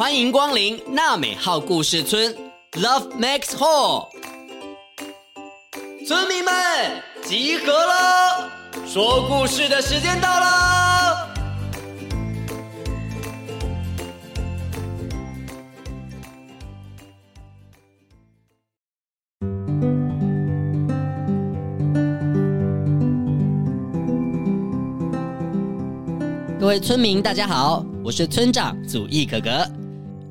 欢迎光临娜美号故事村，Love Max Hall。村民们集合了，说故事的时间到了。各位村民，大家好，我是村长祖逸哥哥，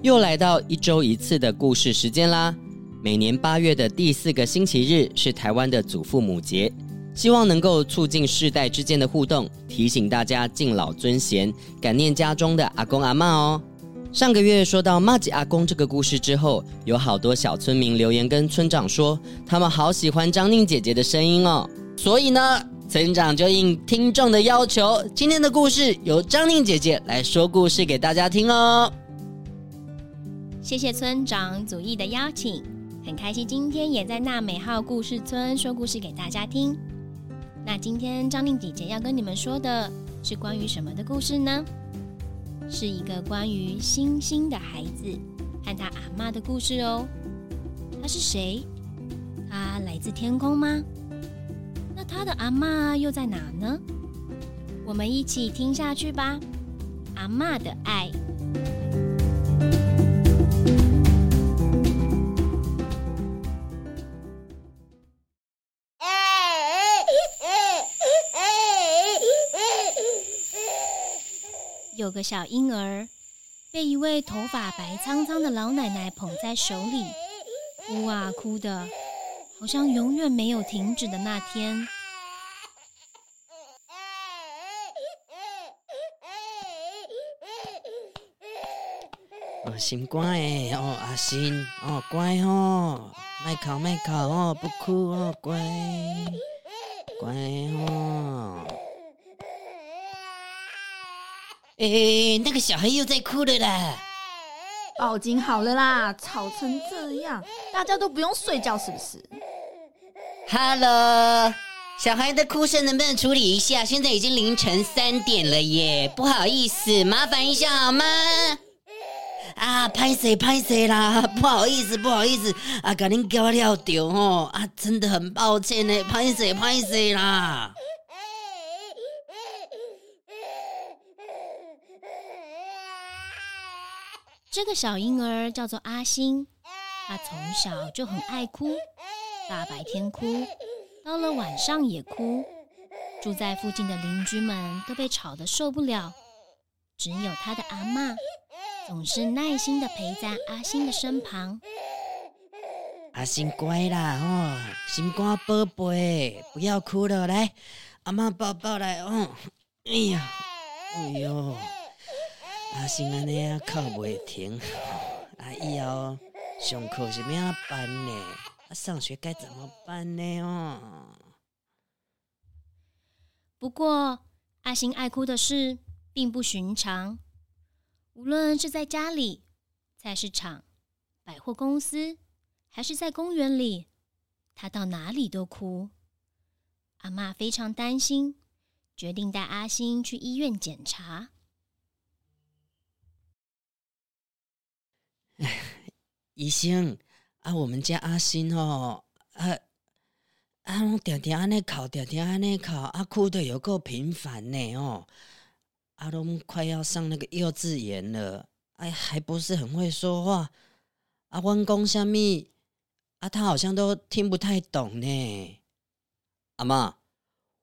又来到一周一次的故事时间啦。每年八月的第四个星期日是台湾的祖父母节，希望能够促进世代之间的互动，提醒大家敬老尊贤，感念家中的阿公阿嬷哦。上个月说到麻吉阿公这个故事之后，有好多小村民留言跟村长说，他们好喜欢张宁姐姐的声音哦，所以呢。村长就应听众的要求，今天的故事由张宁姐姐来说故事给大家听哦。谢谢村长祖义的邀请，很开心今天也在娜美号故事村说故事给大家听。那今天张令姐姐要跟你们说的是关于什么的故事呢？是一个关于星星的孩子和他阿嬷的故事哦。他是谁？他来自天空吗？那他的阿嬷又在哪呢？我们一起听下去吧。阿嬷的爱。有个小婴儿被一位头发白苍苍的老奶奶捧在手里，哭啊哭的，好像永远没有停止的那天。哦，心乖，哦，阿心，哦，乖哦，麦考麦考哦，不哭哦，乖，乖哦。诶，那个小孩又在哭了啦！报警好了啦，吵成这样，大家都不用睡觉是不是？Hello，小孩的哭声能不能处理一下？现在已经凌晨三点了耶，不好意思，麻烦一下好吗？啊，拍谁拍谁啦，不好意思不好意思，啊，给您搞了丢哦，啊，真的很抱歉呢，拍谁拍谁啦。这个小婴儿叫做阿星，他从小就很爱哭，大白天哭，到了晚上也哭，住在附近的邻居们都被吵得受不了，只有他的阿嬷。总是耐心的陪在阿星的身旁。阿星乖啦，哦，心肝宝贝，不要哭了，来，阿妈抱抱来，哦，哎呀，哎呦，阿星安尼啊，哭不停，啊，以后上课是怎么办呢？啊，上学该怎么办呢？哦，不过阿星爱哭的事并不寻常。无论是在家里、菜市场、百货公司，还是在公园里，他到哪里都哭。阿嬷非常担心，决定带阿星去医院检查。医生，啊，我们家阿星哦，啊啊，拢定定安尼哭，定定安尼哭，啊，哭得有够频繁呢哦。阿龙快要上那个幼稚园了，哎，还不是很会说话。阿温公虾米，啊，他好像都听不太懂呢。阿妈，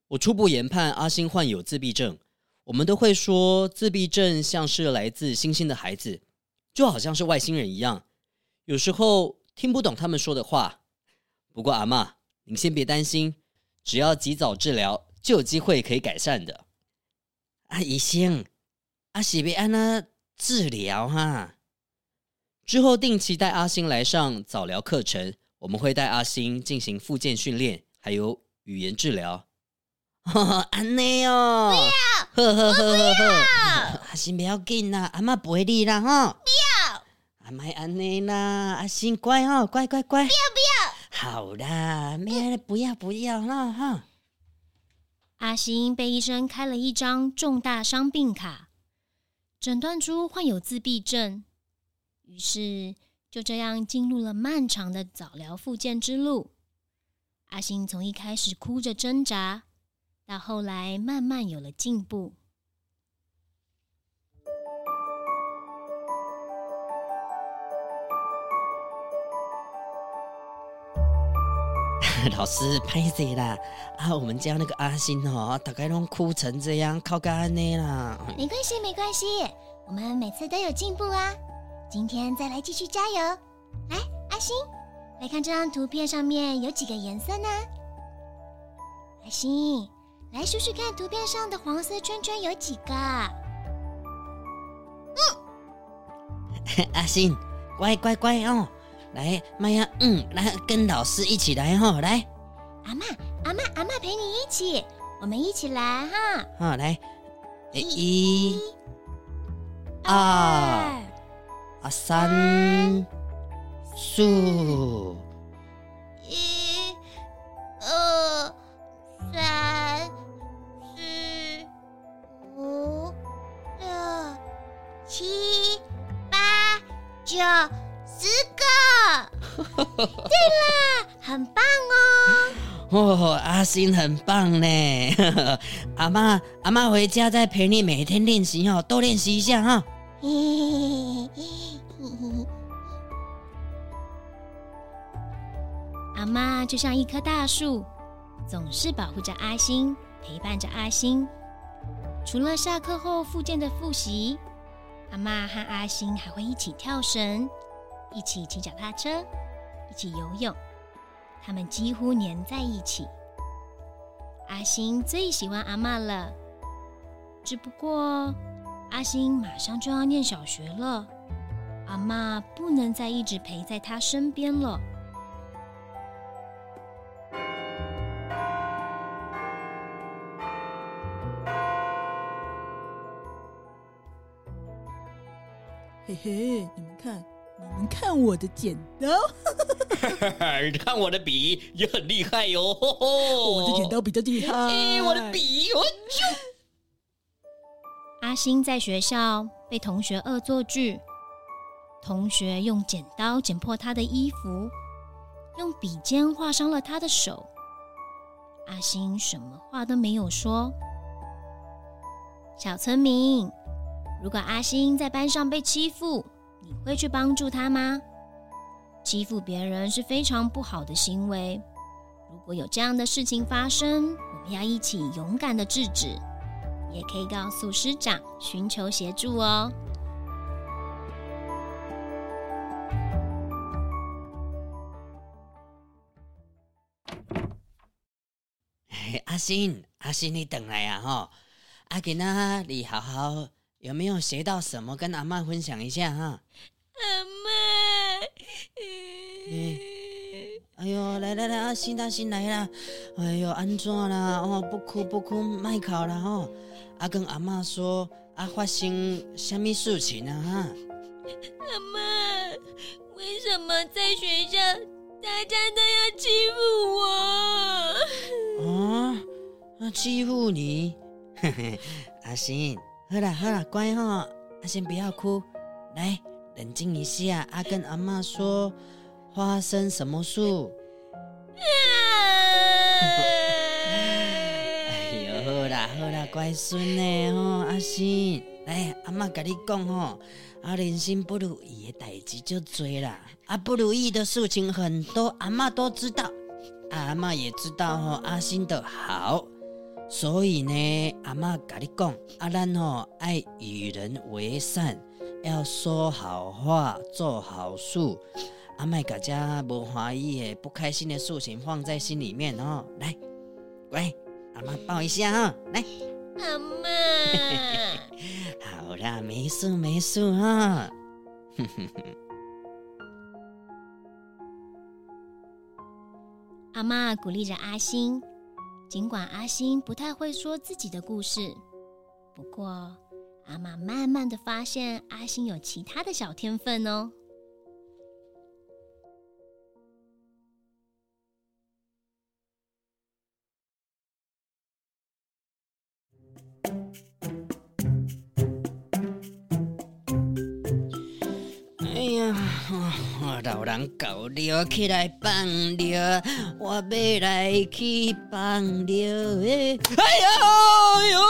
我初步研判阿星患有自闭症。我们都会说自闭症像是来自星星的孩子，就好像是外星人一样，有时候听不懂他们说的话。不过阿妈，您先别担心，只要及早治疗，就有机会可以改善的。阿，医生，阿是别安那治疗哈？之后定期带阿星来上早疗课程，我们会带阿星进行复健训练，还有语言治疗。安内哦，不要，呵呵呵呵呵，阿星不要紧啦，阿妈陪你啦哈。不要，阿妈安内啦，阿星乖哦，乖乖乖。不要不要，好啦，咩不要不要啦哈。阿星被医生开了一张重大伤病卡，诊断出患有自闭症。于是就这样进入了漫长的早疗复健之路。阿星从一开始哭着挣扎，到后来慢慢有了进步。老师，拍谁啦！啊，我们家那个阿星哦，大概都哭成这样，靠干呢啦。没关系，没关系，我们每次都有进步啊。今天再来继续加油！来，阿星，来看这张图片上面有几个颜色呢？阿星，来数数看，图片上的黄色圈圈有几个？嗯，阿信，乖乖乖哦。来，妈呀，嗯，来跟老师一起来哦，来，阿妈，阿妈，阿妈陪你一起，我们一起来哈，好，来，一、二、啊三、四，一、二、三、九。十个，对了，很棒哦！哦，阿星很棒呢。阿妈，阿妈回家再陪你每天练习哦，多练习一下哈。阿妈就像一棵大树，总是保护着阿星，陪伴着阿星。除了下课后复健的复习，阿妈和阿星还会一起跳绳。一起骑脚踏车，一起游泳，他们几乎黏在一起。阿星最喜欢阿嬷了，只不过阿星马上就要念小学了，阿嬷不能再一直陪在他身边了。嘿嘿，你们看。你们看我的剪刀，你看我的笔也很厉害哟、哦。我的剪刀比较厉害。欸、我的笔，我就。阿星在学校被同学恶作剧，同学用剪刀剪破他的衣服，用笔尖划伤了他的手。阿星什么话都没有说。小村民，如果阿星在班上被欺负，你会去帮助他吗？欺负别人是非常不好的行为。如果有这样的事情发生，我们要一起勇敢的制止，也可以告诉师长寻求协助哦。阿星，阿星，你等来呀！哈，阿给那你好好。有没有学到什么？跟阿妈分享一下哈。阿妈，嗯，哎呦，来来来，阿星阿星来了。哎呦，安怎啦？哦，不哭不哭，卖哭了哈。阿跟阿妈说，阿发生什么事情啊？哈。阿妈，为什么在学校大家都要欺负我？啊，啊，欺负你？嘿嘿，阿星。好了好了，乖哈，阿、星、不要哭，来冷静一下。阿、跟阿妈说，花生什么树？哎呦，好啦好啦，乖孙呢？吼，阿星，来阿妈跟你讲吼，阿人生不如意的代志就多啦，啊不如意的事情很多，阿妈都知道，阿妈也知道吼，阿星的好。所以呢，阿妈跟你讲，阿咱吼爱与人为善，要说好话，做好事。阿麦大家不欢喜的、不开心的事情放在心里面哦。来，乖，阿妈抱一下哈，来，阿妈，好啦，没事没事哈。阿妈鼓励着阿星。尽管阿星不太会说自己的故事，不过阿嬷慢慢的发现阿星有其他的小天分哦。哎呀哦、老人搞了，起来放了，我要来去放了。哎呀哎呦！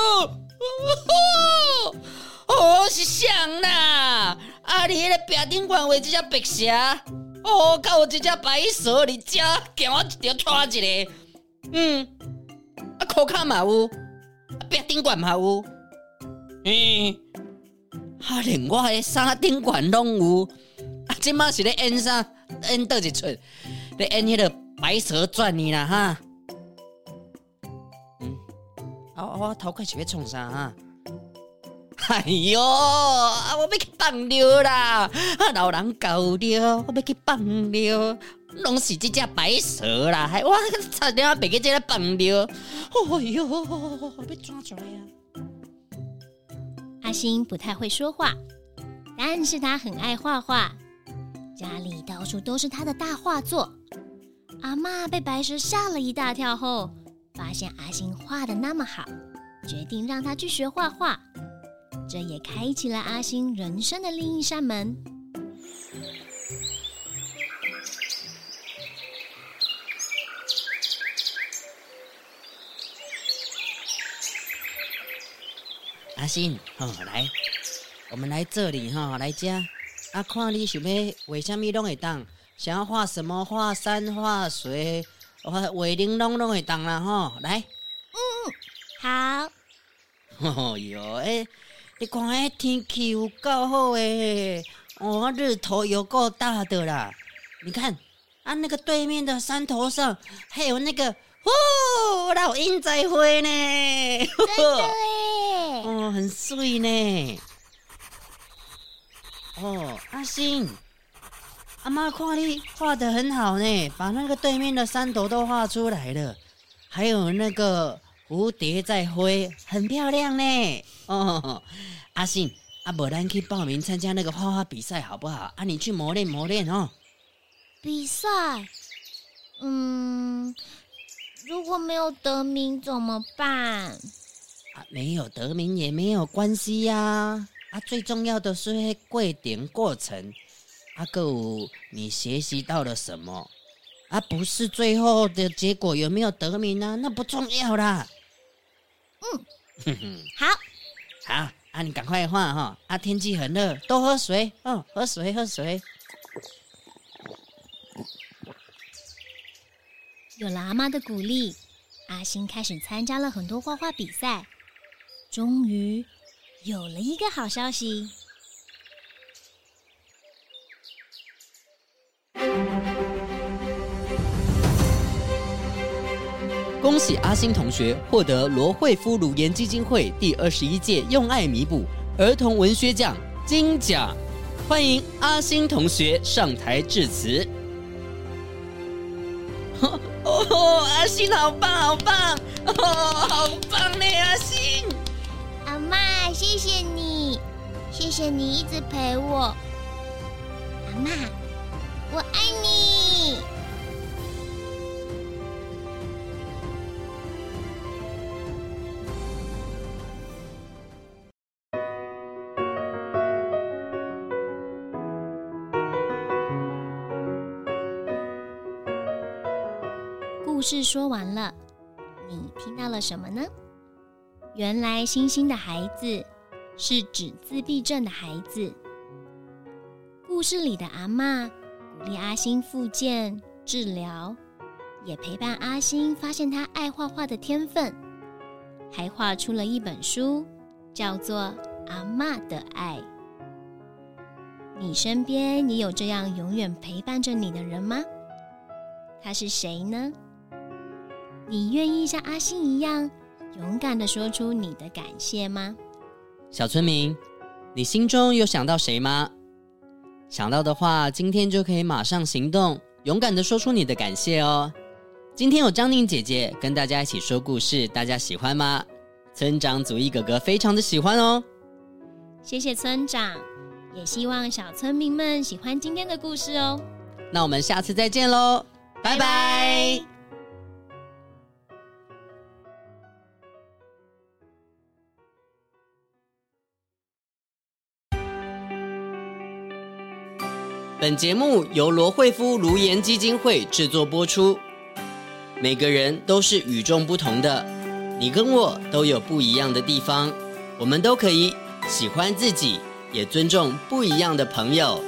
哦，是谁啦？啊，你迄个壁顶悬画一只白蛇，哦，甲有一只白蛇，你遮给我一条拖一个。嗯，啊，裤卡嘛有，啊，壁顶悬嘛有。嗯，啊，连我的衫顶悬拢有。啊，即马是咧演啥？演倒一出？咧演迄个白蛇传呢啦哈。嗯，啊，我头壳是要创啥哈？哎哟，啊，我要去放尿啦！啊，老人搞了，我要去放尿，拢是这只白蛇啦！还我差点要别个这个放尿。哎哟，我要抓出来呀！阿星不太会说话，但是他很爱画画，家里到处都是他的大画作。阿嬷被白蛇吓了一大跳后，发现阿星画的那么好，决定让他去学画画。这也开启了阿星人生的另一扇门。阿星，哦，来，我们来这里哈、来家。啊，看你想要画什么拢会当，想要画什么画山画水，画画玲珑拢会当啦哈。来，嗯，好。哦哟，哎。你看，哎，天气有够好诶！哦，日头有够大的啦！你看，啊，那个对面的山头上还有那个哦，老鹰在飞呢！真的耶！哦，很水呢。哦，阿星，阿妈看你画得很好呢，把那个对面的山头都画出来了，还有那个。蝴蝶在飞，很漂亮呢。哦，阿信，阿伯，咱去报名参加那个画画比赛好不好？啊，你去磨练磨练哦。比赛？嗯，如果没有得名怎么办？啊，没有得名也没有关系呀。啊，最重要的是过程过程。阿哥，你学习到了什么？啊，不是最后的结果有没有得名啊？那不重要啦。嗯，好，好，啊，你赶快画哈！啊，天气很热，多喝水哦，喝水，喝水。有了阿妈的鼓励，阿星开始参加了很多画画比赛，终于有了一个好消息。恭喜阿星同学获得罗慧夫乳研基金会第二十一届用爱弥补儿童文学奖金奖，欢迎阿星同学上台致辞。哦，阿星好棒，好棒，哦，好棒呢，阿星。谢谢你，谢谢你一直陪我。阿妈，我爱你。故事说完了，你听到了什么呢？原来星星的孩子是指自闭症的孩子。故事里的阿嬷鼓励阿星复健治疗，也陪伴阿星发现他爱画画的天分，还画出了一本书，叫做《阿嬷的爱》。你身边也有这样永远陪伴着你的人吗？他是谁呢？你愿意像阿星一样勇敢的说出你的感谢吗？小村民，你心中有想到谁吗？想到的话，今天就可以马上行动，勇敢的说出你的感谢哦。今天有张宁姐姐跟大家一起说故事，大家喜欢吗？村长祖义哥哥非常的喜欢哦。谢谢村长，也希望小村民们喜欢今天的故事哦。那我们下次再见喽，拜拜。拜拜。本节目由罗惠夫卢颜基金会制作播出。每个人都是与众不同的，你跟我都有不一样的地方，我们都可以喜欢自己，也尊重不一样的朋友。